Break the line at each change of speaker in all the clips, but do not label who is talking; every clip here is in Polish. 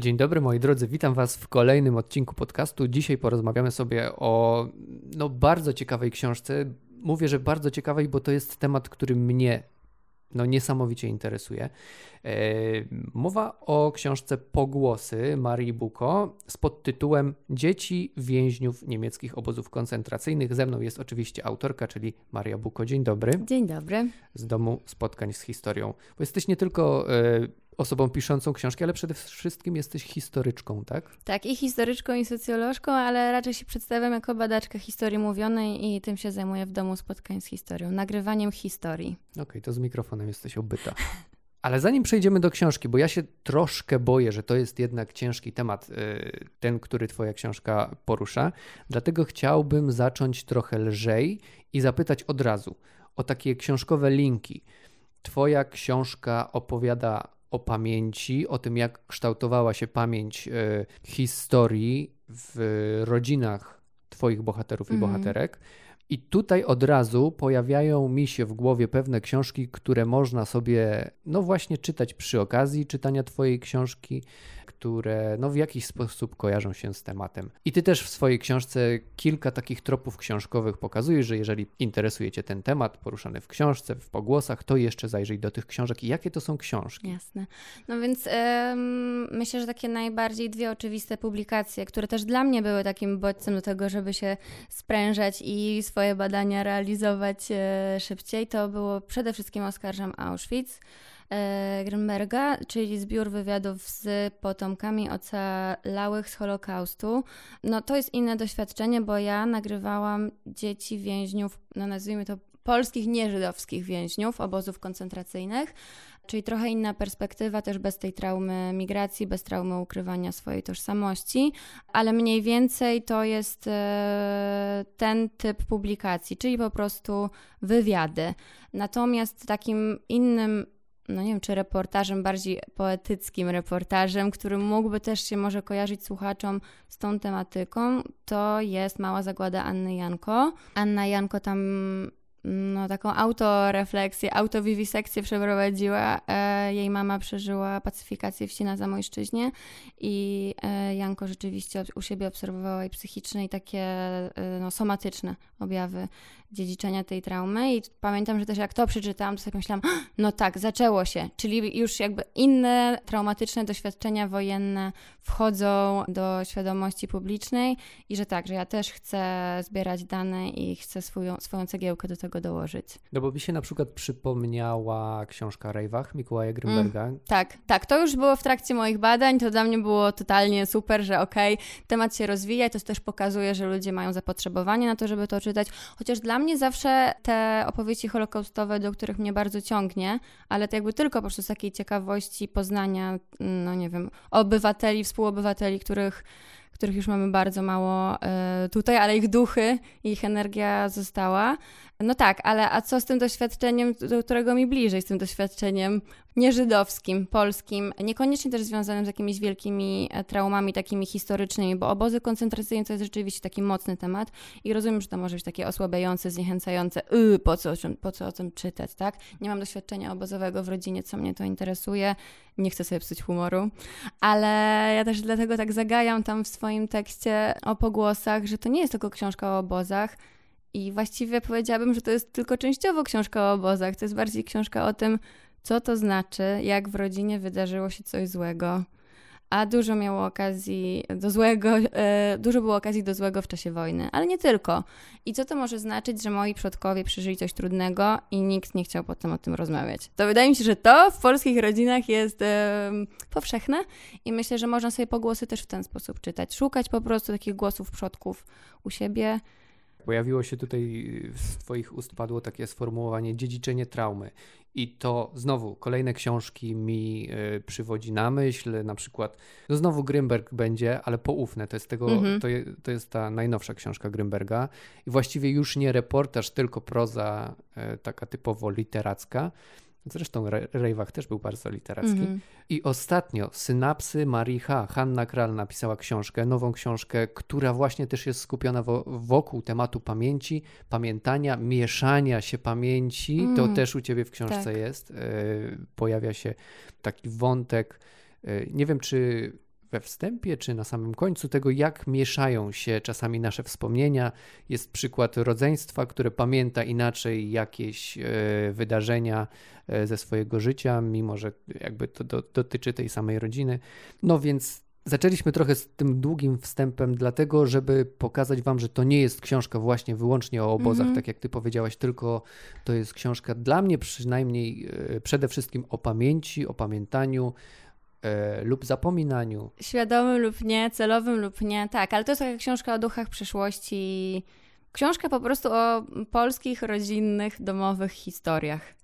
Dzień dobry moi drodzy, witam Was w kolejnym odcinku podcastu. Dzisiaj porozmawiamy sobie o no, bardzo ciekawej książce. Mówię, że bardzo ciekawej, bo to jest temat, który mnie no, niesamowicie interesuje. E, mowa o książce Pogłosy Marii Buko z podtytułem Dzieci więźniów niemieckich obozów koncentracyjnych. Ze mną jest oczywiście autorka, czyli Maria Buko. Dzień dobry.
Dzień dobry.
Z domu spotkań z historią. Bo jesteś nie tylko e, osobą piszącą książki, ale przede wszystkim jesteś historyczką, tak?
Tak, i historyczką, i socjolożką, ale raczej się przedstawiam jako badaczka historii mówionej i tym się zajmuję w domu spotkań z historią, nagrywaniem historii.
Okej, okay, to z mikrofonem jesteś obyta. Ale zanim przejdziemy do książki, bo ja się troszkę boję, że to jest jednak ciężki temat, y, ten, który Twoja książka porusza, dlatego chciałbym zacząć trochę lżej i zapytać od razu o takie książkowe linki. Twoja książka opowiada o pamięci, o tym, jak kształtowała się pamięć y, historii w rodzinach Twoich bohaterów mm. i mhm. bohaterek. I tutaj od razu pojawiają mi się w głowie pewne książki, które można sobie, no właśnie, czytać przy okazji czytania Twojej książki, które no w jakiś sposób kojarzą się z tematem. I Ty też w swojej książce kilka takich tropów książkowych pokazujesz, że jeżeli interesuje Cię ten temat poruszany w książce, w pogłosach, to jeszcze zajrzyj do tych książek. I jakie to są książki?
Jasne. No więc ym, myślę, że takie najbardziej dwie oczywiste publikacje, które też dla mnie były takim bodźcem do tego, żeby się sprężać i swoje badania realizować e, szybciej, to było przede wszystkim Oskarżam Auschwitz. E, Grimberga, czyli zbiór wywiadów z potomkami ocalałych z Holokaustu. No to jest inne doświadczenie, bo ja nagrywałam dzieci więźniów, no nazwijmy to polskich nieżydowskich więźniów obozów koncentracyjnych, czyli trochę inna perspektywa, też bez tej traumy migracji, bez traumy ukrywania swojej tożsamości, ale mniej więcej to jest e, ten typ publikacji, czyli po prostu wywiady. Natomiast takim innym no nie wiem, czy reportażem, bardziej poetyckim reportażem, który mógłby też się może kojarzyć słuchaczom z tą tematyką, to jest Mała Zagłada Anny Janko. Anna Janko tam no, taką autorefleksję, autowiwisekcję przeprowadziła. E, jej mama przeżyła pacyfikację wsi na Zamojszczyźnie i e, Janko rzeczywiście u siebie obserwowała i psychiczne, i takie e, no, somatyczne objawy dziedziczenia tej traumy. I pamiętam, że też jak to przeczytałam, to sobie myślałam, no tak, zaczęło się. Czyli już jakby inne traumatyczne doświadczenia wojenne wchodzą do świadomości publicznej i że tak, że ja też chcę zbierać dane i chcę swoją, swoją cegiełkę do tego dołożyć.
No bo mi się na przykład przypomniała książka Rejwach Mikołaja Grimberga. Mm,
tak, tak. To już było w trakcie moich badań. To dla mnie było totalnie super, że okej, okay, temat się rozwija i to też pokazuje, że ludzie mają zapotrzebowanie na to, żeby to czytać. Chociaż dla mnie zawsze te opowieści holokaustowe, do których mnie bardzo ciągnie, ale to jakby tylko po prostu z takiej ciekawości poznania, no nie wiem, obywateli, współobywateli, których których już mamy bardzo mało e, tutaj, ale ich duchy, ich energia została. No tak, ale a co z tym doświadczeniem, do którego mi bliżej, z tym doświadczeniem nieżydowskim, polskim, niekoniecznie też związanym z jakimiś wielkimi e, traumami takimi historycznymi, bo obozy koncentracyjne to jest rzeczywiście taki mocny temat i rozumiem, że to może być takie osłabiające, zniechęcające, yy, po, co, po co o tym czytać, tak? Nie mam doświadczenia obozowego w rodzinie, co mnie to interesuje, nie chcę sobie psuć humoru, ale ja też dlatego tak zagajam tam w swoim tekście o pogłosach, że to nie jest tylko książka o obozach, i właściwie powiedziałabym, że to jest tylko częściowo książka o obozach. To jest bardziej książka o tym, co to znaczy, jak w rodzinie wydarzyło się coś złego. A dużo miało okazji do złego, e, dużo było okazji do złego w czasie wojny, ale nie tylko. I co to może znaczyć, że moi przodkowie przeżyli coś trudnego i nikt nie chciał potem o tym rozmawiać? To wydaje mi się, że to w polskich rodzinach jest powszechne i myślę, że można sobie pogłosy też w ten sposób czytać. Szukać po prostu takich głosów przodków u siebie
Pojawiło się tutaj z Twoich ust padło takie sformułowanie dziedziczenie traumy. I to znowu kolejne książki mi y, przywodzi na myśl, na przykład, no znowu Grymberg będzie, ale poufne. To jest, tego, mm-hmm. to, je, to jest ta najnowsza książka Grymberga. I właściwie już nie reportaż, tylko proza y, taka typowo literacka. Zresztą Rejwach też był bardzo literacki. Mm. I ostatnio Synapsy Maricha. Hanna Kral napisała książkę, nową książkę, która właśnie też jest skupiona wo wokół tematu pamięci, pamiętania, mieszania się pamięci. Mm. To też u ciebie w książce tak. jest. E, pojawia się taki wątek. E, nie wiem, czy we wstępie, czy na samym końcu tego, jak mieszają się czasami nasze wspomnienia. Jest przykład rodzeństwa, które pamięta inaczej jakieś e, wydarzenia e, ze swojego życia, mimo że jakby to do, dotyczy tej samej rodziny. No więc Zaczęliśmy trochę z tym długim wstępem, dlatego, żeby pokazać Wam, że to nie jest książka właśnie wyłącznie o obozach, mm -hmm. tak jak Ty powiedziałaś, tylko to jest książka dla mnie przynajmniej e, przede wszystkim o pamięci, o pamiętaniu, e, lub zapominaniu.
Świadomym lub nie, celowym lub nie, tak, ale to jest taka książka o duchach przyszłości. Książka po prostu o polskich, rodzinnych, domowych historiach.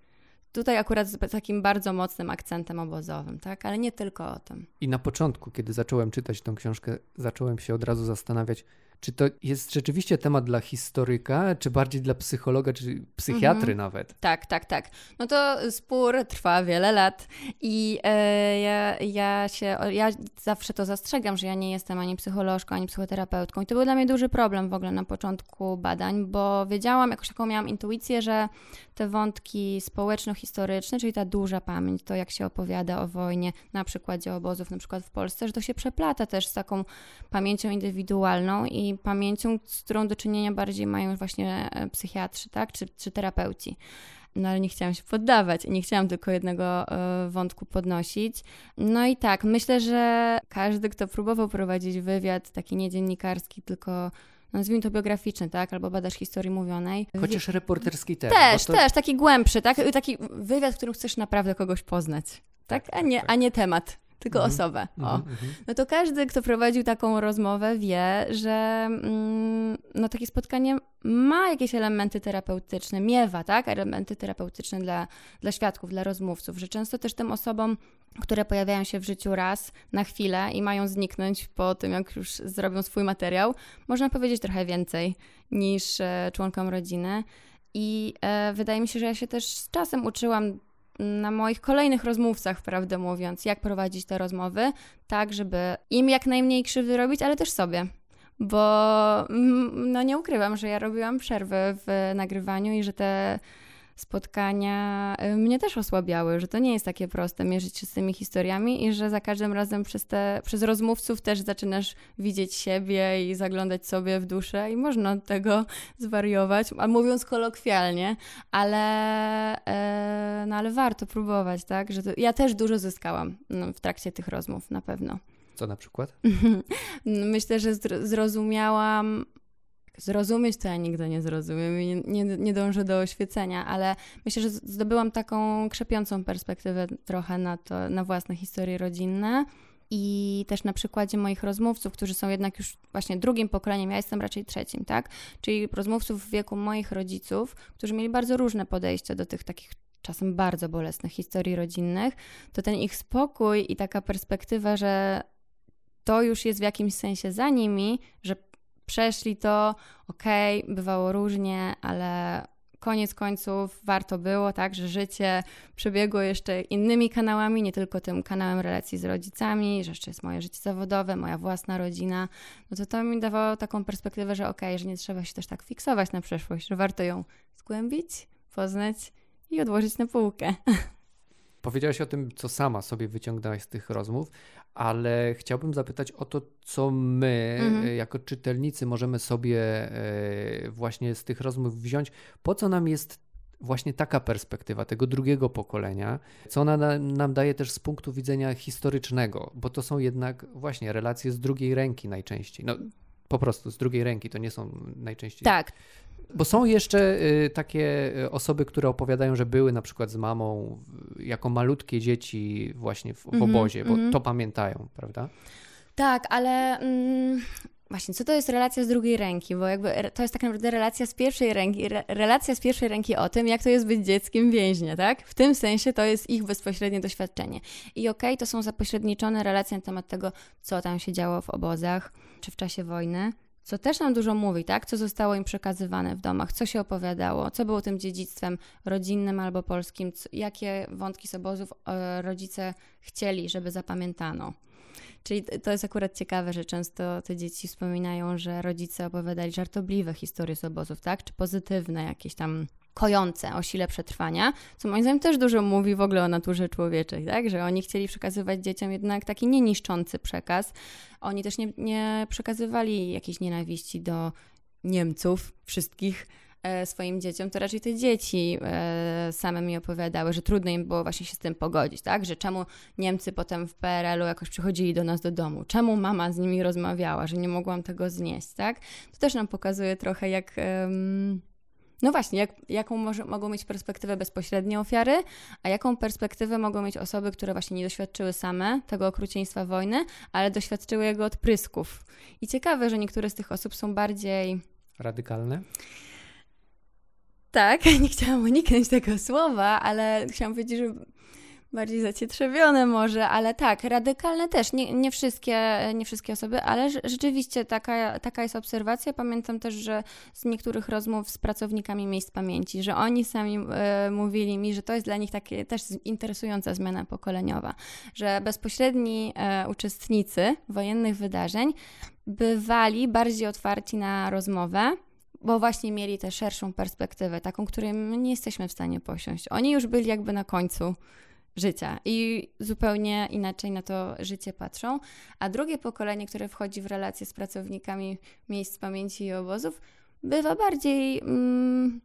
Tutaj akurat z takim bardzo mocnym akcentem obozowym, tak? Ale nie tylko o tym.
I na początku, kiedy zacząłem czytać tę książkę, zacząłem się od razu zastanawiać, czy to jest rzeczywiście temat dla historyka, czy bardziej dla psychologa, czy psychiatry mhm. nawet?
Tak, tak, tak. No to spór trwa wiele lat i e, ja, ja się, ja zawsze to zastrzegam, że ja nie jestem ani psycholożką, ani psychoterapeutką i to był dla mnie duży problem w ogóle na początku badań, bo wiedziałam, jakoś taką miałam intuicję, że te wątki społeczno-historyczne, czyli ta duża pamięć, to jak się opowiada o wojnie na przykładzie obozów, na przykład w Polsce, że to się przeplata też z taką pamięcią indywidualną i pamięcią, z którą do czynienia bardziej mają właśnie e, psychiatrzy, tak, czy, czy terapeuci. No ale nie chciałam się poddawać i nie chciałam tylko jednego y, wątku podnosić. No i tak, myślę, że każdy, kto próbował prowadzić wywiad taki nie dziennikarski, tylko nazwijmy to biograficzny, tak? Albo badasz historii mówionej.
Chociaż reporterski też.
Też, to... też, taki głębszy, tak? Taki wywiad, w którym chcesz naprawdę kogoś poznać, tak? a, nie, a nie temat tylko mhm. osobę. O. Mhm, mhm. No to każdy, kto prowadził taką rozmowę, wie, że mm, no, takie spotkanie ma jakieś elementy terapeutyczne, miewa, tak? Elementy terapeutyczne dla, dla świadków, dla rozmówców, że często też tym osobom, które pojawiają się w życiu raz, na chwilę i mają zniknąć po tym, jak już zrobią swój materiał, można powiedzieć trochę więcej niż e, członkom rodziny. I e, wydaje mi się, że ja się też z czasem uczyłam na moich kolejnych rozmówcach, prawdę mówiąc, jak prowadzić te rozmowy, tak, żeby im jak najmniej krzywdy robić, ale też sobie. Bo mm, no nie ukrywam, że ja robiłam przerwy w nagrywaniu i że te spotkania y, mnie też osłabiały, że to nie jest takie proste mierzyć się z tymi historiami i że za każdym razem przez, te, przez rozmówców też zaczynasz widzieć siebie i zaglądać sobie w duszę i można od tego zwariować, a mówiąc kolokwialnie, ale, e, no ale warto próbować, tak? Że to, ja też dużo zyskałam no, w trakcie tych rozmów, na pewno.
Co na przykład?
Myślę, że zrozumiałam zrozumieć, to ja nigdy nie zrozumiem i nie, nie, nie dążę do oświecenia, ale myślę, że zdobyłam taką krzepiącą perspektywę trochę na, to, na własne historie rodzinne. I też na przykładzie moich rozmówców, którzy są jednak już właśnie drugim pokoleniem, ja jestem raczej trzecim, tak? Czyli rozmówców w wieku moich rodziców, którzy mieli bardzo różne podejście do tych takich czasem bardzo bolesnych historii rodzinnych, to ten ich spokój i taka perspektywa, że to już jest w jakimś sensie za nimi, że przeszli to, okej, okay, bywało różnie, ale koniec końców warto było, tak, że życie przebiegło jeszcze innymi kanałami, nie tylko tym kanałem relacji z rodzicami, że jeszcze jest moje życie zawodowe, moja własna rodzina, no to to mi dawało taką perspektywę, że okej, okay, że nie trzeba się też tak fiksować na przeszłość, że warto ją zgłębić, poznać i odłożyć na półkę.
Powiedziałaś o tym, co sama sobie wyciągnęłaś z tych rozmów, ale chciałbym zapytać o to, co my, mhm. E, jako czytelnicy, możemy sobie e, właśnie z tych rozmów wziąć. Po co nam jest właśnie taka perspektywa tego drugiego pokolenia, co ona nam daje też z punktu widzenia historycznego, bo to są jednak właśnie relacje z drugiej ręki najczęściej. No, po prostu z drugiej ręki to nie są najczęściej.
Tak.
Bo są jeszcze y, takie y, osoby, które opowiadają, że były na przykład z mamą jako malutkie dzieci właśnie w, w mhm, obozie, mm -hmm, bo mm -hmm. to pamiętają, prawda?
Tak, ale mm, właśnie, co to jest relacja z drugiej ręki? Bo jakby to jest tak naprawdę relacja z pierwszej ręki, re, relacja z pierwszej ręki o tym, jak to jest być dzieckiem więźnia, tak? W tym sensie to jest ich bezpośrednie doświadczenie. I okej, okay, to są zapośredniczone relacje na temat tego, co tam się działo w obozach, czy w czasie wojny, co też nam dużo mówi, tak? Co zostało im przekazywane w domach, co się opowiadało, co było tym dziedzictwem rodzinnym albo polskim, co, jakie wątki z obozów e, rodzice chcieli, żeby zapamiętano. Czyli to jest akurat ciekawe, że często te dzieci wspominają, że rodzice opowiadali żartobliwe historie z obozów, tak? Czy pozytywne, jakieś tam kojące o sile przetrwania, co moim zdaniem też dużo mówi w ogóle o naturze człowieczej, tak? Że oni chcieli przekazywać dzieciom jednak taki nieniszczący przekaz. Oni też nie, nie przekazywali jakiejś nienawiści do Niemców, wszystkich, swoim dzieciom, to raczej te dzieci e, same mi opowiadały, że trudno im było właśnie się z tym pogodzić, tak? Że czemu Niemcy potem w PRL-u jakoś przychodzili do nas do domu, czemu mama z nimi rozmawiała, że nie mogłam tego znieść, tak? To też nam pokazuje trochę, jak. No właśnie, jak, jaką może, mogą mieć perspektywę bezpośrednie ofiary, a jaką perspektywę mogą mieć osoby, które właśnie nie doświadczyły same tego okrucieństwa wojny, ale doświadczyły jego odprysków. I ciekawe, że niektóre z tych osób są bardziej.
Radykalne?
Tak, nie chciałam uniknąć tego słowa, ale chciałam powiedzieć, że bardziej zacietrzewione może, ale tak, radykalne też. Nie, nie, wszystkie, nie wszystkie osoby, ale rzeczywiście taka, taka jest obserwacja. Pamiętam też, że z niektórych rozmów z pracownikami miejsc pamięci, że oni sami e, mówili mi, że to jest dla nich takie też interesująca zmiana pokoleniowa, że bezpośredni e, uczestnicy wojennych wydarzeń bywali bardziej otwarci na rozmowę bo właśnie mieli tę szerszą perspektywę, taką, której my nie jesteśmy w stanie posiąść. Oni już byli jakby na końcu życia i zupełnie inaczej na to życie patrzą. A drugie pokolenie, które wchodzi w relacje z pracownikami miejsc pamięci i obozów, bywa bardziej mm,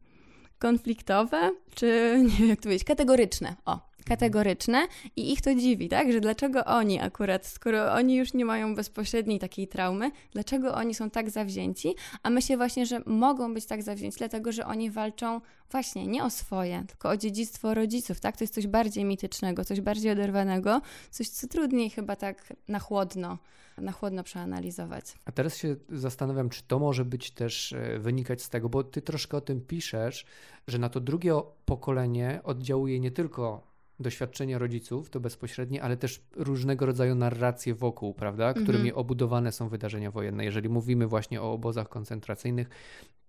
konfliktowe, czy nie wiem jak to powiedzieć, kategoryczne. O, kategoryczne i ich to dziwi, tak? Że dlaczego oni akurat, skoro oni już nie mają bezpośredniej takiej traumy, dlaczego oni są tak zawzięci, a myślę właśnie, że mogą być tak zawzięci, dlatego że oni walczą właśnie nie o swoje, tylko o dziedzictwo rodziców, tak? To jest coś bardziej mitycznego, coś bardziej oderwanego, coś, co trudniej chyba tak na chłodno, na chłodno przeanalizować.
A teraz się zastanawiam, czy to może być też e, wynikać z tego, bo ty troszkę o tym piszesz, że na to drugie pokolenie oddziałuje nie tylko doświadczenie rodziców, to bezpośrednie, ale też różnego rodzaju narracje wokół, prawda, którymi mhm. obudowane są wydarzenia wojenne. Jeżeli mówimy właśnie o obozach koncentracyjnych,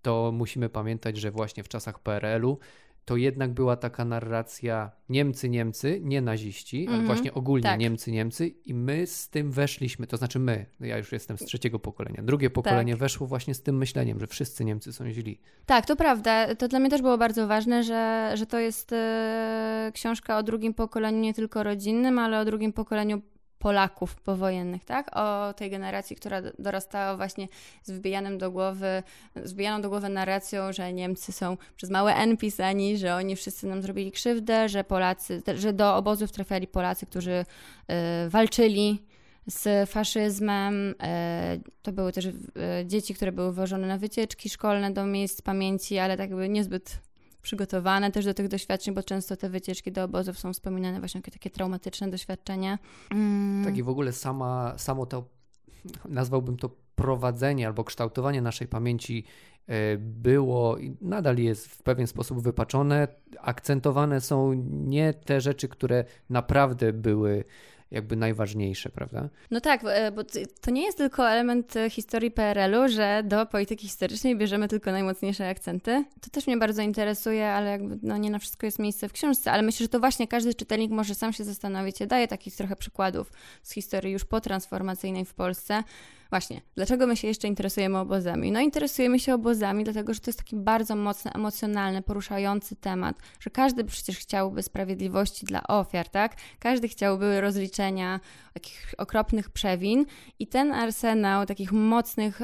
to musimy pamiętać, że właśnie w czasach PRL-u to jednak była taka narracja Niemcy, Niemcy, nie naziści, mm -hmm. ale mhm. właśnie ogólnie tak. Niemcy, Niemcy i my z tym weszliśmy, to znaczy my, ja już jestem z trzeciego pokolenia, drugie pokolenie tak. weszło właśnie z tym myśleniem, że wszyscy Niemcy są źli.
Tak, to prawda. To dla mnie też było bardzo ważne, że, że to jest e, książka o drugim pokoleniu nie tylko rodzinnym, ale o drugim pokoleniu Polaków powojennych, tak? O tej generacji, która dorastała właśnie z wbijanym do głowy, z wbijaną do głowy narracją, że Niemcy są przez małe N pisani, że oni wszyscy nam zrobili krzywdę, że Polacy, że do obozów trafiali Polacy, którzy y, walczyli z faszyzmem. E, to były też y, dzieci, które były wożone na wycieczki szkolne do miejsc pamięci, ale tak jakby niezbyt przygotowane też do tych doświadczeń, bo często te wycieczki do obozów są wspominane właśnie jako takie traumatyczne doświadczenia.
Mm. Tak i w ogóle sama, samo to, nazwałbym to prowadzenie albo kształtowanie naszej pamięci e, było i nadal jest w pewien sposób wypaczone. Akcentowane są nie te rzeczy, które naprawdę były jakby najważniejsze, prawda?
No tak, e, bo to nie jest tylko element e, historii PRL-u, że do polityki historycznej bierzemy tylko najmocniejsze akcenty. To też mnie bardzo interesuje, ale jakby no nie na wszystko jest miejsce w książce, ale myślę, że to właśnie każdy czytelnik może sam się zastanowić. Ja daję takich trochę przykładów z historii już potransformacyjnej w Polsce, Właśnie, dlaczego my się jeszcze interesujemy obozami? No interesujemy się obozami, dlatego że to jest taki bardzo mocno emocjonalny, poruszający temat, że każdy przecież chciałby sprawiedliwości dla ofiar, tak? Każdy chciałby rozliczenia takich okropnych przewin i ten arsenał takich mocnych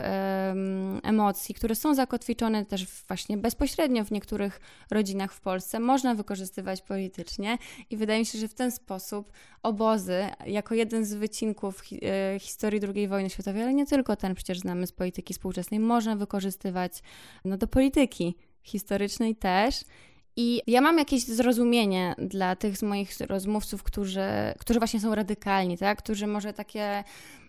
emocji, które są zakotwiczone też właśnie bezpośrednio w niektórych rodzinach w Polsce, można wykorzystywać politycznie i wydaje mi się, że w ten sposób obozy, jako jeden z wycinków hi e, historii II wojny światowej, ale nie tylko ten przecież znamy z polityki współczesnej, można wykorzystywać no, do polityki historycznej też. I ja mam jakieś zrozumienie dla tych z moich rozmówców, którzy, którzy właśnie są radykalni, tak? którzy może takie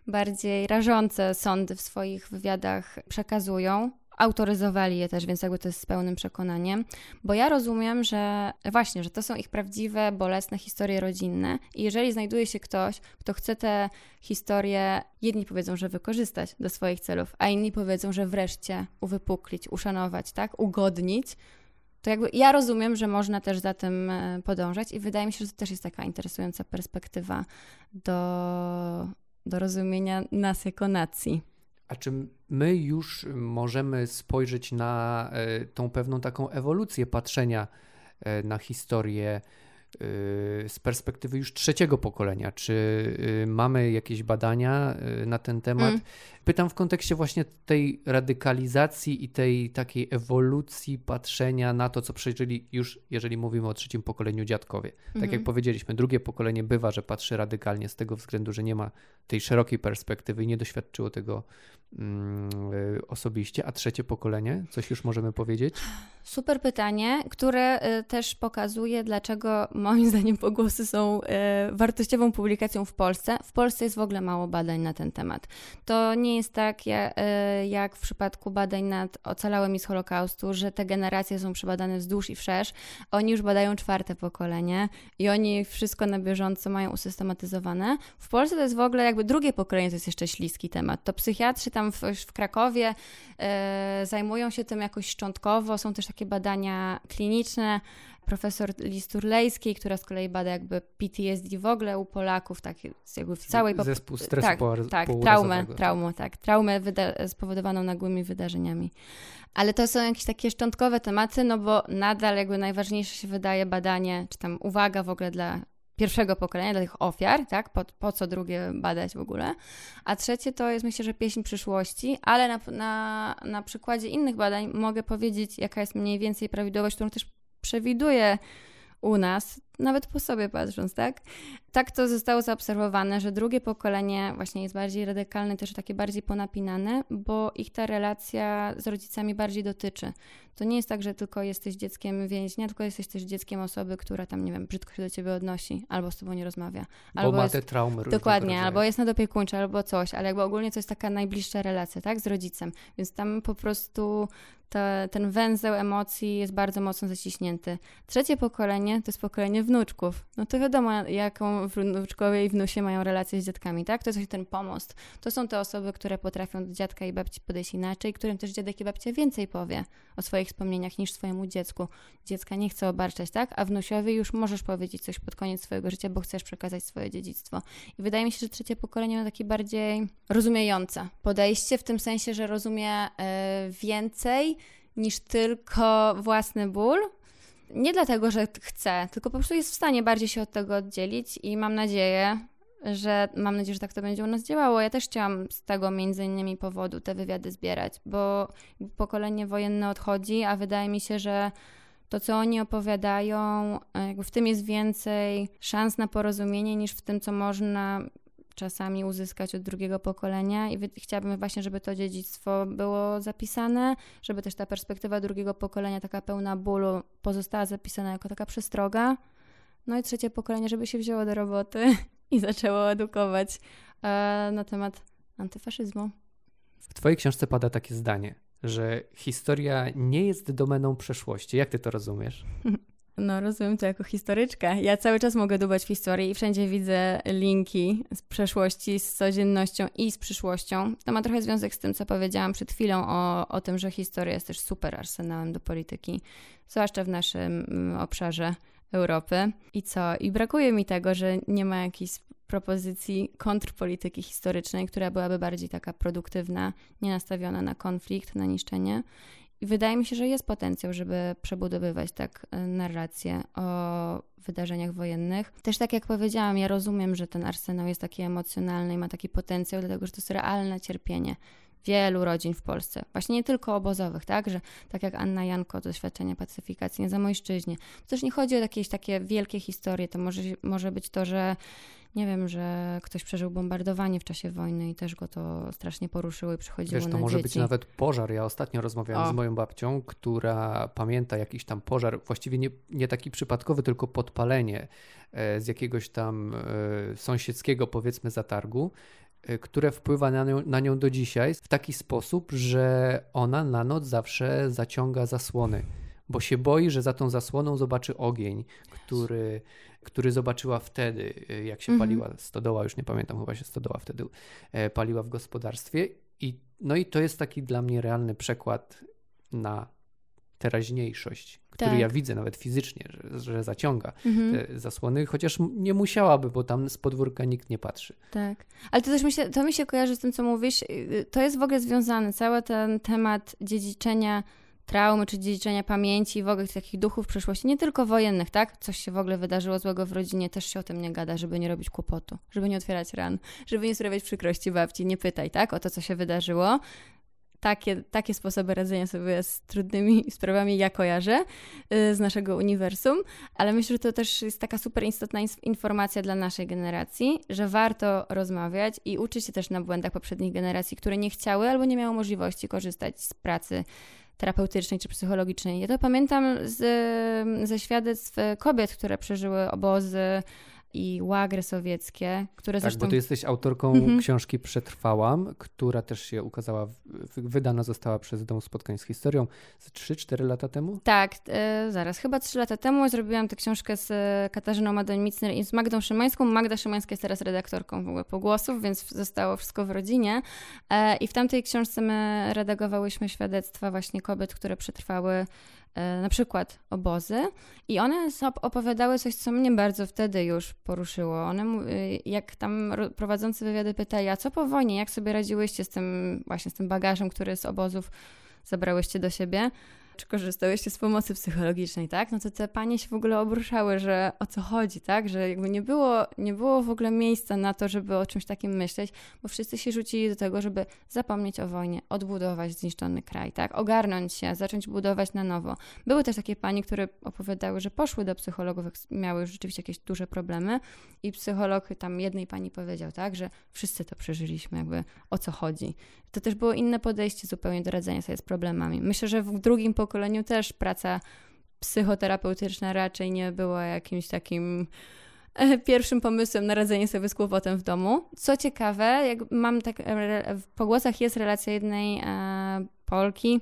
bardziej rażące sądy w swoich wywiadach przekazują autoryzowali je też, więc jakby to jest z pełnym przekonaniem, bo ja rozumiem, że właśnie, że to są ich prawdziwe, bolesne historie rodzinne i jeżeli znajduje się ktoś, kto chce te historie, jedni powiedzą, że wykorzystać do swoich celów, a inni powiedzą, że wreszcie uwypuklić, uszanować, tak, ugodnić, to jakby ja rozumiem, że można też za tym e, podążać i wydaje mi się, że to też jest taka interesująca perspektywa do do rozumienia nas jako nacji.
A czy my już możemy spojrzeć na e, tą pewną taką ewolucję patrzenia e, na historię Y, z perspektywy już trzeciego pokolenia. Czy mamy jakieś badania na ten temat? Mm. Pytam w kontekście właśnie tej radykalizacji i tej takiej ewolucji patrzenia na to, co przeżyli już, jeżeli mówimy o trzecim pokoleniu dziadkowie. Tak mm. jak mhm. powiedzieliśmy, drugie pokolenie bywa, że patrzy radykalnie z tego względu, że nie ma tej szerokiej perspektywy i nie doświadczyło tego mm, osobiście. A trzecie pokolenie, coś już możemy powiedzieć?
Super pytanie, które też pokazuje, dlaczego moim zdaniem pogłosy są e, wartościową publikacją w Polsce. W Polsce jest w ogóle mało badań na ten temat. To nie jest tak e, jak w przypadku badań nad ocalałymi z Holokaustu, że te generacje są przebadane wzdłuż i wszerz. Oni już badają czwarte pokolenie i oni wszystko na bieżąco mają usystematyzowane. W Polsce to jest w ogóle jakby drugie pokolenie, to jest jeszcze śliski temat. To psychiatrzy tam w, w Krakowie e, zajmują się tym jakoś szczątkowo, są też takie badania kliniczne, profesor Listurlejskiej, która z kolei bada jakby PTSD w ogóle u Polaków, tak jakby w całej...
Zespół stresu tak,
tak, traumę, traumę, tak, traumę spowodowaną nagłymi wydarzeniami. Ale to są jakieś takie szczątkowe tematy, no bo nadal jakby najważniejsze się wydaje badanie, czy tam uwaga w ogóle dla pierwszego pokolenia, dla tych ofiar, tak? Po, po, co drugie badać w ogóle. A trzecie to jest myślę, że pieśń przyszłości, ale na, na, na przykładzie innych badań mogę powiedzieć, jaka jest mniej więcej prawidłowość, którą też przewiduje u nas, nawet po sobie patrząc, tak? Tak to zostało zaobserwowane, że drugie pokolenie właśnie jest bardziej radykalne, też takie bardziej ponapinane, bo ich ta relacja z rodzicami bardziej dotyczy. To nie jest tak, że tylko jesteś dzieckiem więźnia, tylko jesteś też dzieckiem osoby, która tam, nie wiem, brzydko się do ciebie odnosi, albo z tobą nie rozmawia. Albo
bo ma
jest,
te traumy
Dokładnie, albo jest nadopiekuńcza, albo coś, ale jakby ogólnie to jest taka najbliższa relacja, tak, z rodzicem. Więc tam po prostu ten węzeł emocji jest bardzo mocno zaciśnięty. Trzecie pokolenie to jest pokolenie wnuczków. No to wiadomo, jaką wnuczkowie i wnusie mają relacje z dziadkami, tak? To jest ten pomost. To są te osoby, które potrafią do dziadka i babci podejść inaczej, którym też dziadek i babcia więcej powie o swoich wspomnieniach niż swojemu dziecku. Dziecka nie chce obarczać, tak? A wnusiowi już możesz powiedzieć coś pod koniec swojego życia, bo chcesz przekazać swoje dziedzictwo. I wydaje mi się, że trzecie pokolenie ma takie bardziej rozumiejące podejście, w tym sensie, że rozumie yy, więcej niż tylko własny ból, nie dlatego, że chce, tylko po prostu jest w stanie bardziej się od tego oddzielić i mam nadzieję, że mam nadzieję, że tak to będzie u nas działało. Ja też chciałam z tego między innymi powodu te wywiady zbierać, bo pokolenie wojenne odchodzi, a wydaje mi się, że to, co oni opowiadają, jakby w tym jest więcej szans na porozumienie niż w tym, co można czasami uzyskać od drugiego pokolenia i chciałabym właśnie, żeby to dziedzictwo było zapisane, żeby też ta perspektywa drugiego pokolenia, taka pełna bólu, pozostała zapisana jako taka przestroga. No i trzecie pokolenie, żeby się wzięło do roboty i zaczęło edukować e, na temat antyfaszyzmu.
W Twojej książce pada takie zdanie, że historia nie jest domeną przeszłości. Jak ty to rozumiesz?
No, rozumiem to jako historyczka. Ja cały czas mogę dubać w historii i wszędzie widzę linki z przeszłości, z codziennością i z przyszłością. To ma trochę związek z tym, co powiedziałam przed chwilą o, o tym, że historia jest też super arsenałem do polityki, zwłaszcza w naszym mm, obszarze Europy. I co? I brakuje mi tego, że nie ma jakiejś propozycji kontrpolityki historycznej, która byłaby bardziej taka produktywna, nie nastawiona na konflikt, na niszczenie. I wydaje mi się, że jest potencjał, żeby przebudowywać tak e, narrację o wydarzeniach wojennych. Też tak jak powiedziałam, ja rozumiem, że ten arsenał jest taki emocjonalny i ma taki potencjał, dlatego że to jest realne cierpienie wielu rodzin w Polsce. Właśnie nie tylko obozowych, tak? Że tak jak Anna Janko, doświadczenia pacyfikacji na Zamojszczyźnie. To też nie chodzi o jakieś takie wielkie historie. To może, może być to, że nie wiem, że ktoś przeżył bombardowanie w czasie wojny i też go to strasznie poruszyło i przychodziło
Wiesz, to może być nawet pożar. Ja ostatnio rozmawiałem o. z moją babcią, która pamięta jakiś tam pożar, właściwie nie, nie taki przypadkowy, tylko podpalenie e, z jakiegoś tam e, sąsiedzkiego, powiedzmy, zatargu które wpływa na nią, na nią do dzisiaj w taki sposób, że ona na noc zawsze zaciąga zasłony, bo się boi, że za tą zasłoną zobaczy ogień, który który zobaczyła wtedy, y, jak się mhm. paliła stodoła, już nie pamiętam, chyba się stodoła wtedy e, paliła w gospodarstwie. I, no i to jest taki dla mnie realny przekład na teraźniejszość, który
Tak.
ja widzę nawet fizycznie, że, że zaciąga
Mhm.
te zasłony, chociaż nie musiałaby, bo tam z podwórka nikt nie patrzy.
Tak. Ale to też myślę, to mi się kojarzy z tym, co mówisz. Yy, To jest w ogóle związane, cały ten temat dziedziczenia traumy, czy dziedziczenia pamięci, w ogóle takich duchów przeszłości, nie tylko wojennych, tak? Coś się w ogóle wydarzyło złego w rodzinie, też się o tym nie gada, żeby nie robić kłopotu, żeby nie otwierać ran, żeby nie sprawiać przykrości babci, nie pytaj, tak? O to, co się wydarzyło. Takie, takie sposoby radzenia sobie z trudnymi sprawami ja kojarzę y, z naszego uniwersum, ale myślę, że to też jest taka super istotna informacja dla naszej generacji, że warto rozmawiać i uczyć się też na błędach poprzednich generacji, które nie chciały albo nie miały możliwości korzystać z pracy terapeutycznej czy psychologicznej. Ja to pamiętam z, ze świadectw kobiet, które przeżyły obozy i łagry sowieckie, które
Tak,
zresztą...
bo ty jesteś autorką
Mhm.
książki Przetrwałam, która też się ukazała, wydana została przez Dom Spotkań z Historią z 3-4 lata temu.
Tak, e, zaraz, chyba trzy lata temu zrobiłam tę książkę z e, Katarzyną Madoń-Micner i z Magdą Szymańską. Magda Szymańska jest teraz redaktorką w ogóle pogłosów, więc zostało wszystko w rodzinie. E, I w tamtej książce my redagowałyśmy świadectwa właśnie kobiet, które przetrwały na przykład obozy i one op- opowiadały coś, co mnie bardzo wtedy już poruszyło. One, y, jak tam ro- prowadzący wywiady pytali, a co po wojnie, jak sobie radziłyście z tym właśnie z tym bagażem, który z obozów zabrałyście do siebie? Czy korzystałyście z pomocy psychologicznej, tak? No to te panie się w ogóle obruszały, że o co chodzi, tak? Że jakby nie było, nie było w ogóle miejsca na to, żeby o czymś takim myśleć, bo wszyscy się rzucili do tego, żeby zapomnieć o wojnie, odbudować zniszczony kraj, tak? Ogarnąć się, zacząć budować na nowo. Były też takie panie, które opowiadały, że poszły do psychologów, miały już rzeczywiście jakieś duże problemy i psycholog tam jednej pani powiedział, tak? Że wszyscy to przeżyliśmy, jakby o co chodzi. To też było inne podejście zupełnie do radzenia sobie z problemami. Myślę, że w drugim pokoleniu też praca psychoterapeutyczna raczej nie była jakimś takim e, pierwszym pomysłem na radzenie sobie z kłopotem w domu. Co ciekawe, jak mam tak, e, w pogłosach jest relacja jednej e, Polki,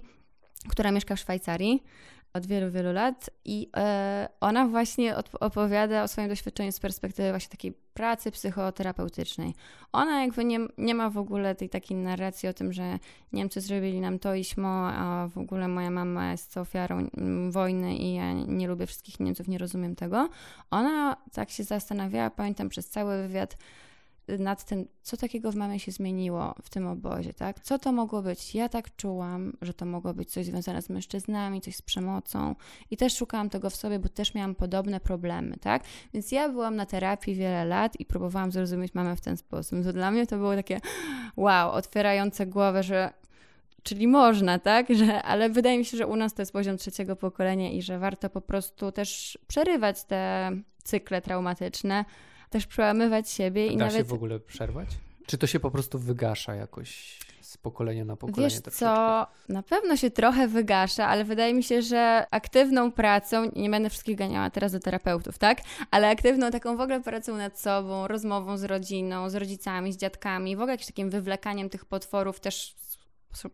która mieszka w Szwajcarii od wielu, wielu lat i e, ona właśnie opowiada o swoim doświadczeniu z perspektywy właśnie takiej pracy psychoterapeutycznej. Ona jakby nie, nie ma w ogóle tej takiej narracji o tym, że Niemcy zrobili nam to i śmo, a w ogóle moja mama jest ofiarą mm, wojny i ja nie lubię wszystkich Niemców, nie rozumiem tego. Ona tak się zastanawiała, pamiętam przez cały wywiad, nad tym, co takiego w mamie się zmieniło w tym obozie, tak? Co to mogło być? Ja tak czułam, że to mogło być coś związane z mężczyznami, coś z przemocą i też szukałam tego w sobie, bo też miałam podobne problemy, tak? Więc ja byłam na terapii wiele lat i próbowałam zrozumieć mamę w ten sposób. To dla mnie to było takie wow, otwierające głowę, że czyli można, tak? Że, ale wydaje mi się, że u nas to jest poziom trzeciego pokolenia i że warto po prostu też przerywać te cykle traumatyczne, też przełamywać siebie i
da
nawet
się w ogóle przerwać? Czy to się po prostu wygasza jakoś z pokolenia na pokolenie?
Wiesz co, na pewno się trochę wygasza, ale wydaje mi się, że aktywną pracą, nie będę wszystkich ganiała teraz do terapeutów, tak? Ale aktywną taką w ogóle pracą nad sobą, rozmową z rodziną, z rodzicami, z dziadkami, w ogóle jakimś takim wywlekaniem tych potworów też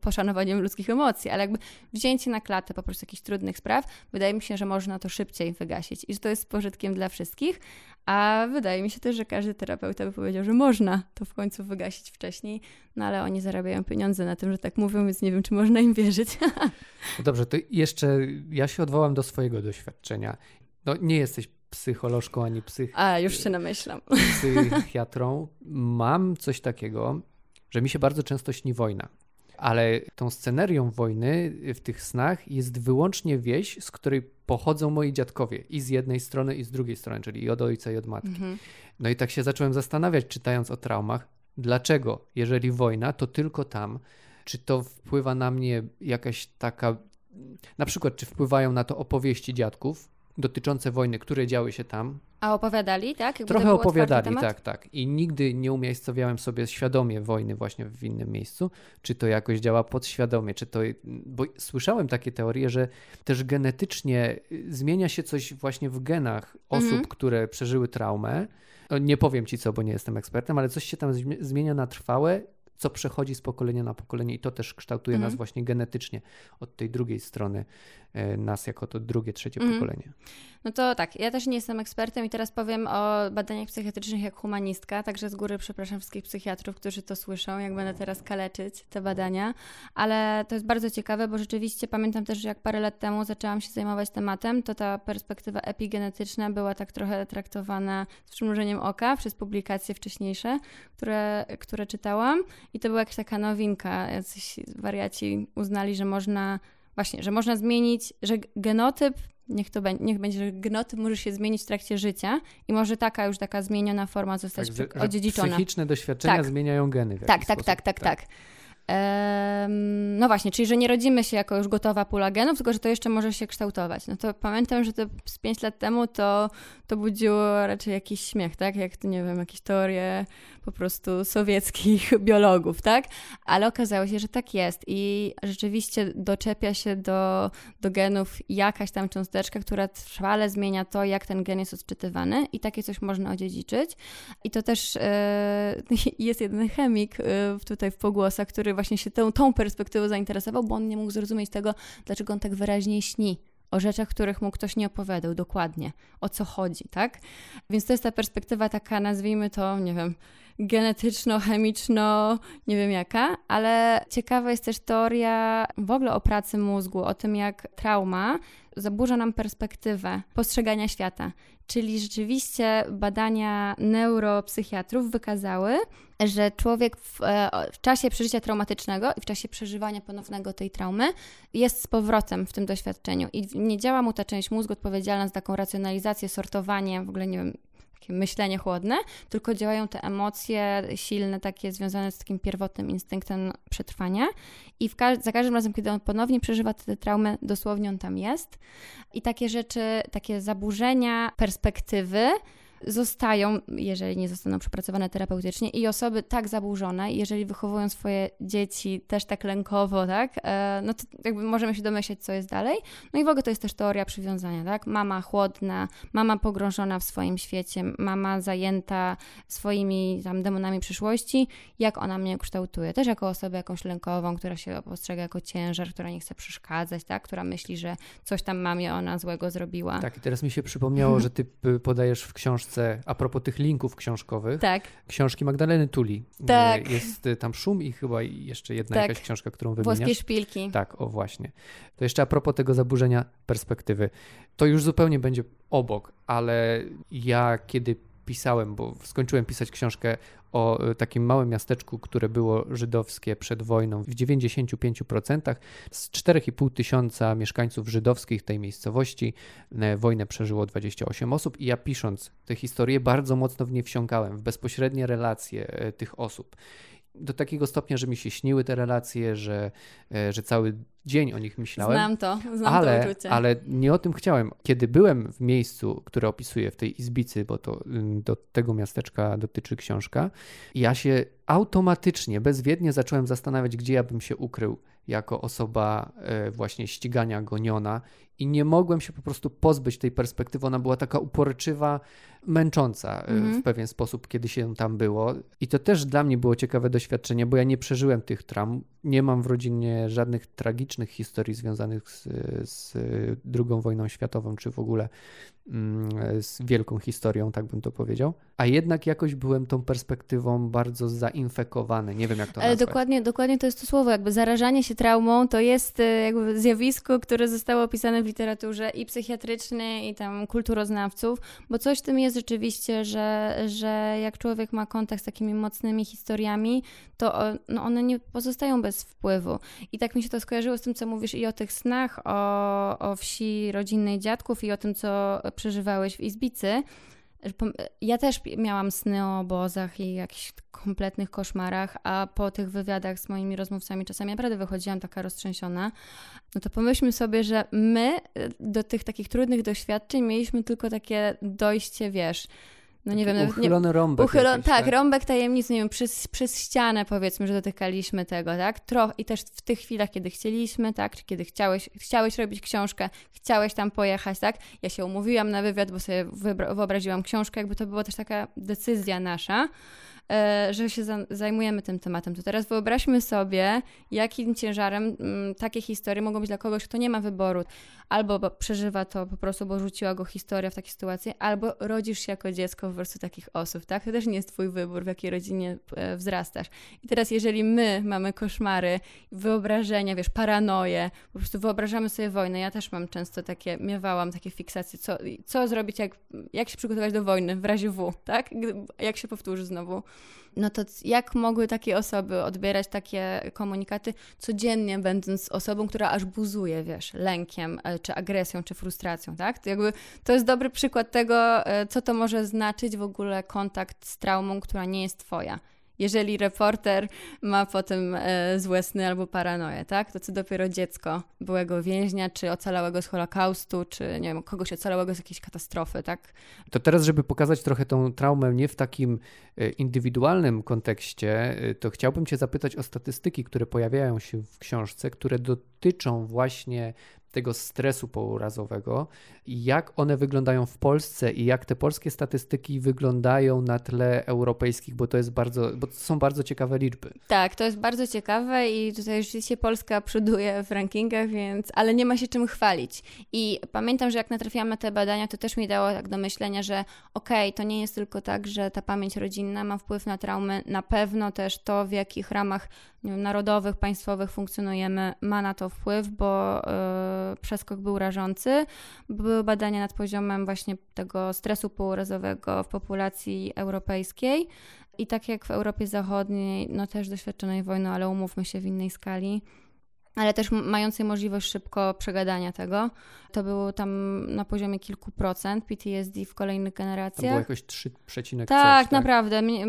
poszanowaniem ludzkich emocji, ale jakby wzięcie na klatę po prostu jakichś trudnych spraw, wydaje mi się, że można to szybciej wygasić i że to jest pożytkiem dla wszystkich, a wydaje mi się też, że każdy terapeuta by powiedział, że można to w końcu wygasić wcześniej, no ale oni zarabiają pieniądze na tym, że tak mówią, więc nie wiem, czy można im wierzyć.
No dobrze, to jeszcze ja się odwołam do swojego doświadczenia. No nie jesteś psycholożką ani psych...
A, już się namyślam.
psychiatrą. Mam coś takiego, że mi się bardzo często śni wojna. Ale tą scenerią wojny w tych snach jest wyłącznie wieś, z której pochodzą moi dziadkowie i z jednej strony, i z drugiej strony, czyli i od ojca, i od matki.
Mhm.
No i tak się zacząłem zastanawiać, czytając o traumach, dlaczego, jeżeli wojna, to tylko tam. Czy to wpływa na mnie jakaś taka. Na przykład, czy wpływają na to opowieści dziadków dotyczące wojny, które działy się tam?
A opowiadali, tak? Jakby
Trochę opowiadali, tak, tak. I nigdy nie umiejscowiałem sobie świadomie wojny właśnie w innym miejscu. Czy to jakoś działa podświadomie, czy to. Bo słyszałem takie teorie, że też genetycznie y, zmienia się coś właśnie w genach osób,
Mhm.
które przeżyły traumę. No, Nie powiem ci co, bo nie jestem ekspertem, ale coś się tam zmi- zmienia na trwałe co przechodzi z pokolenia na pokolenie i to też kształtuje nas
Mhm.
właśnie genetycznie od tej drugiej strony, e, nas jako to drugie, trzecie
Mhm.
pokolenie.
No to tak, ja też nie jestem ekspertem i teraz powiem o badaniach psychiatrycznych jak humanistka, także z góry przepraszam wszystkich psychiatrów, którzy to słyszą, jak będę teraz kaleczyć te badania, ale to jest bardzo ciekawe, bo rzeczywiście pamiętam też, że jak parę lat temu zaczęłam się zajmować tematem, to ta perspektywa epigenetyczna była tak trochę traktowana z przymrużeniem oka przez publikacje wcześniejsze, które, które czytałam i to była jakaś taka nowinka, jacyś wariaci uznali, że można Właśnie, że można zmienić, że genotyp, niech to będzie, niech będzie, że genotyp może się zmienić w trakcie życia i może taka już taka zmieniona forma zostać
Tak, że,
odziedziczona.
psychiczne doświadczenia
Tak.
zmieniają geny. W
Tak,
jakiś
tak,
sposób.
tak, tak, tak. No właśnie, czyli że nie rodzimy się jako już gotowa pula genów, tylko że to jeszcze może się kształtować. No to pamiętam, że to z 5 lat temu to, to budziło raczej jakiś śmiech, tak? Jak, to, nie wiem, jakieś teorie po prostu sowieckich biologów, tak? Ale okazało się, że tak jest i rzeczywiście doczepia się do, do genów jakaś tam cząsteczka, która trwale zmienia to, jak ten gen jest odczytywany i takie coś można odziedziczyć. I to też e, jest jeden chemik e, tutaj w pogłosach, który właśnie się tą, tą perspektywą zainteresował, bo on nie mógł zrozumieć tego, dlaczego on tak wyraźnie śni o rzeczach, których mu ktoś nie opowiadał dokładnie, o co chodzi, tak? Więc to jest ta perspektywa taka, nazwijmy to, nie wiem, genetyczno-chemiczno, nie wiem jaka, ale ciekawa jest też teoria w ogóle o pracy mózgu, o tym jak trauma zaburza nam perspektywę postrzegania świata. Czyli rzeczywiście badania neuropsychiatrów wykazały, że człowiek w, e, w czasie przeżycia traumatycznego i w czasie przeżywania ponownego tej traumy jest z powrotem w tym doświadczeniu i nie działa mu ta część mózgu odpowiedzialna za taką racjonalizację, sortowanie, w ogóle nie wiem, takie myślenie chłodne, tylko działają te emocje silne, takie związane z takim pierwotnym instynktem przetrwania. I ka- za każdym razem, kiedy on ponownie przeżywa tę traumę, dosłownie on tam jest. I takie rzeczy, takie zaburzenia perspektywy zostają, jeżeli nie zostaną przepracowane terapeutycznie i osoby tak zaburzone, jeżeli wychowują swoje dzieci też tak lękowo, tak, e, no to jakby możemy się domyśleć, co jest dalej. No i w ogóle to jest też teoria przywiązania, tak, mama chłodna, mama pogrążona w swoim świecie, mama zajęta swoimi tam demonami przyszłości, jak ona mnie kształtuje, też jako osobę jakąś lękową, która się postrzega jako ciężar, która nie chce przeszkadzać, tak, która myśli, że coś tam mamie ona złego zrobiła.
Tak, i teraz mi się przypomniało, że ty podajesz w książce, a propos tych linków książkowych,
Tak,
książki Magdaleny Tuli.
Tak.
E, Jest e, tam Szum i chyba jeszcze jedna
Tak.
jakaś książka, którą
włoskie
wymieniasz.
szpilki.
Tak, o właśnie. To jeszcze a propos tego zaburzenia perspektywy. To już zupełnie będzie obok, ale ja kiedy pisałem, bo skończyłem pisać książkę o e, takim małym miasteczku, które było żydowskie przed wojną w 95%. Z 4,5 tysiąca mieszkańców żydowskich tej miejscowości e, wojnę przeżyło 28 osób i ja pisząc tę historię bardzo mocno w nie wsiąkałem, w bezpośrednie relacje e, tych osób do takiego stopnia, że mi się śniły te relacje, że, e, że cały dzień o nich myślałem.
Znam to, znam to
ale,
uczucie.
ale nie o tym chciałem. Kiedy byłem w miejscu, które opisuję w tej izbicy, bo to ym, do tego miasteczka dotyczy książka, ja się automatycznie, bezwiednie zacząłem zastanawiać, gdzie ja bym się ukrył jako osoba e, właśnie ścigania, goniona i nie mogłem się po prostu pozbyć tej perspektywy. Ona była taka uporczywa, męcząca e,
Mhm.
w pewien sposób, kiedy się tam było. I to też dla mnie było ciekawe doświadczenie, bo ja nie przeżyłem tych traum. Nie mam w rodzinie żadnych tragicznych historii związanych z, z II wojną światową, czy w ogóle mm, z wielką historią, tak bym to powiedział. A jednak jakoś byłem tą perspektywą bardzo zainfekowany. Nie wiem, jak to
Ale
nazwać.
dokładnie, dokładnie to jest to słowo, jakby zarażanie się traumą to jest e, jakby zjawisko, które zostało opisane w literaturze i psychiatrycznej, i tam kulturoznawców, bo coś w tym jest rzeczywiście, że, że jak człowiek ma kontakt z takimi mocnymi historiami, to no one nie pozostają bez wpływu. I tak mi się to skojarzyło z tym, co mówisz i o tych snach, o, o wsi rodzinnej dziadków i o tym, co przeżywałeś w Izbicy. Ja też miałam sny o obozach i jakichś kompletnych koszmarach, a po tych wywiadach z moimi rozmówcami czasami naprawdę wychodziłam taka roztrzęsiona. No to pomyślmy sobie, że my y, do tych takich trudnych doświadczeń mieliśmy tylko takie dojście, wiesz, no nie wiem,
uchylony nie, rąbek.
Tak, tak, rąbek tajemnicy, nie wiem, przez, przez ścianę powiedzmy, że dotykaliśmy tego, tak? Troch, I też w tych chwilach, kiedy chcieliśmy, tak? Czy kiedy chciałeś, chciałeś robić książkę, chciałeś tam pojechać, tak? Ja się umówiłam na wywiad, bo sobie wyobraziłam książkę, jakby to była też taka decyzja nasza. E, że się zajmujemy tym tematem. To teraz wyobraźmy sobie, jakim ciężarem mm, takie historie mogą być dla kogoś, kto nie ma wyboru. Albo przeżywa to po prostu, bo rzuciła go historia w takiej sytuacji, albo rodzisz się jako dziecko po prostu takich osób, tak? To też nie jest twój wybór, w jakiej rodzinie e, wzrastasz. I teraz, jeżeli my mamy koszmary, wyobrażenia, wiesz, paranoje, po prostu wyobrażamy sobie wojnę. Ja też mam często takie, miewałam takie fiksacje, co, co zrobić, jak, jak się przygotować do wojny w razie W, tak? Jak się powtórzy znowu no to jak mogły takie osoby odbierać takie komunikaty codziennie, będąc osobą, która aż buzuje, wiesz, lękiem, e, czy agresją, czy frustracją, tak? To jakby to jest dobry przykład tego, e, co to może znaczyć w ogóle kontakt z traumą, która nie jest twoja jeżeli reporter ma potem e, złe sny albo paranoję, tak? To co dopiero dziecko byłego więźnia, czy ocalałego z Holokaustu, czy nie wiem, kogoś ocalałego z jakiejś katastrofy, tak?
To teraz, żeby pokazać trochę tą traumę nie w takim e, indywidualnym kontekście, e, to chciałbym Cię zapytać o statystyki, które pojawiają się w książce, które dotyczą właśnie tego stresu pourazowego i jak one wyglądają w Polsce i jak te polskie statystyki wyglądają na tle europejskich, bo to jest bardzo, bo to są bardzo ciekawe liczby.
Tak, to jest bardzo ciekawe i tutaj rzeczywiście Polska przoduje w rankingach, więc, ale nie ma się czym chwalić. I pamiętam, że jak natrafiłam na te badania, to też mi dało tak do myślenia, że okej, okay, to nie jest tylko tak, że ta pamięć rodzinna ma wpływ na traumy, na pewno też to, w jakich ramach wiem, narodowych, państwowych funkcjonujemy, ma na to wpływ, bo yy, przeskok był rażący. Były badania nad poziomem właśnie tego stresu pourazowego w populacji europejskiej. I tak jak w Europie Zachodniej, no też doświadczonej wojną, ale umówmy się w innej skali, ale też mającej możliwość szybko przegadania tego. To było tam na poziomie kilku procent PTSD w kolejnych generacjach. To
było jakoś 3, tak,
tak, naprawdę. Mniej,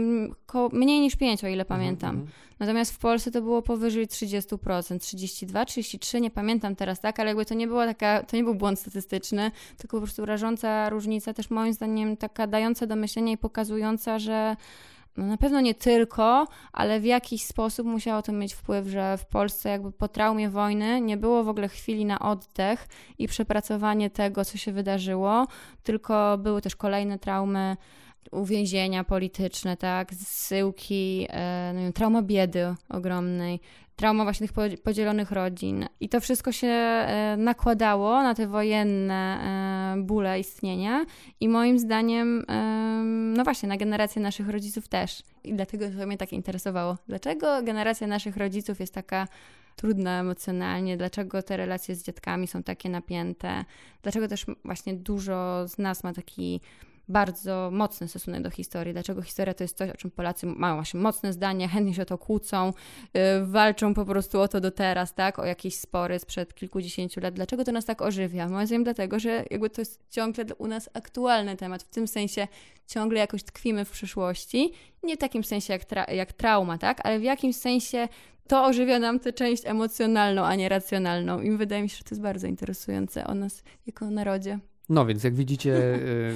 mniej niż 5, o ile mhm, pamiętam. Mm -hmm. Natomiast w Polsce to było powyżej 30%, 32, 33, nie pamiętam teraz, tak, ale jakby to nie była taka, to nie był błąd statystyczny, tylko po prostu rażąca różnica, też moim zdaniem taka dająca do myślenia i pokazująca, że no na pewno nie tylko, ale w jakiś sposób musiało to mieć wpływ, że w Polsce jakby po traumie wojny nie było w ogóle chwili na oddech i przepracowanie tego, co się wydarzyło, tylko były też kolejne traumy uwięzienia polityczne, tak, zsyłki, e, no trauma biedy ogromnej, trauma właśnie tych podzielonych rodzin. I to wszystko się e, nakładało na te wojenne e, bóle istnienia i moim zdaniem, no właśnie, na generację naszych rodziców też. I dlatego to mnie tak interesowało. Dlaczego generacja naszych rodziców jest taka trudna emocjonalnie, dlaczego te relacje z dziadkami są takie napięte, dlaczego też właśnie dużo z nas ma taki bardzo mocny stosunek do historii. Dlaczego historia to jest coś, o czym Polacy mają właśnie mocne zdanie, chętnie się o to kłócą, yy, walczą po prostu o to do teraz, tak? O jakieś spory sprzed kilkudziesięciu lat. Dlaczego to nas tak ożywia? Moim zdaniem dlatego, że jakby to jest ciągle u nas aktualny temat. W tym sensie ciągle jakoś tkwimy w przyszłości. Nie w takim sensie jak, tra jak trauma, tak? Ale w jakimś sensie to ożywia nam tę część emocjonalną, a nie racjonalną. I wydaje mi się, że to jest bardzo interesujące o nas jako narodzie.
No więc jak widzicie, y,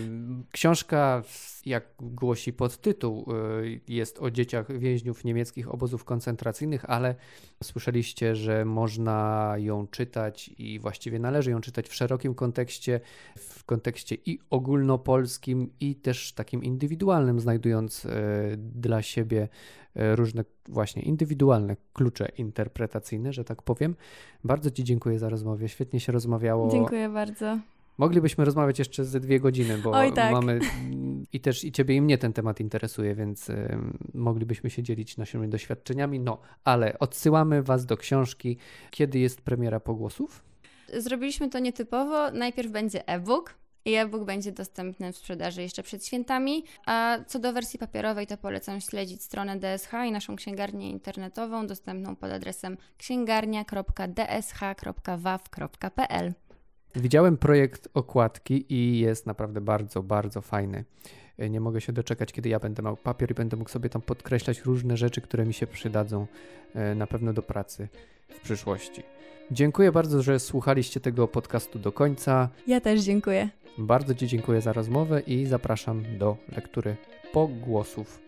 książka, jak głosi podtytuł, y, jest o dzieciach więźniów niemieckich obozów koncentracyjnych, ale słyszeliście, że można ją czytać i właściwie należy ją czytać w szerokim kontekście, w kontekście i ogólnopolskim, i też takim indywidualnym, znajdując y, dla siebie różne właśnie indywidualne klucze interpretacyjne, że tak powiem. Bardzo Ci dziękuję za rozmowę. Świetnie się rozmawiało.
Dziękuję bardzo.
Moglibyśmy rozmawiać jeszcze ze dwie godziny, bo Oj, tak. mamy i też i ciebie i mnie ten temat interesuje, więc y, moglibyśmy się dzielić naszymi doświadczeniami. No, ale odsyłamy was do książki. Kiedy jest premiera pogłosów?
Zrobiliśmy to nietypowo. Najpierw będzie e-book, i e-book będzie dostępny w sprzedaży jeszcze przed świętami. A co do wersji papierowej, to polecam śledzić stronę DSH i naszą księgarnię internetową dostępną pod adresem księgarnia.dsh.waw.pl.
Widziałem projekt okładki i jest naprawdę bardzo, bardzo fajny. Nie mogę się doczekać, kiedy ja będę miał papier i będę mógł sobie tam podkreślać różne rzeczy, które mi się przydadzą e, na pewno do pracy. w przyszłości. Dziękuję bardzo, że słuchaliście tego podcastu do końca.
Ja też dziękuję.
Bardzo Ci dziękuję za rozmowę i zapraszam do lektury pogłosów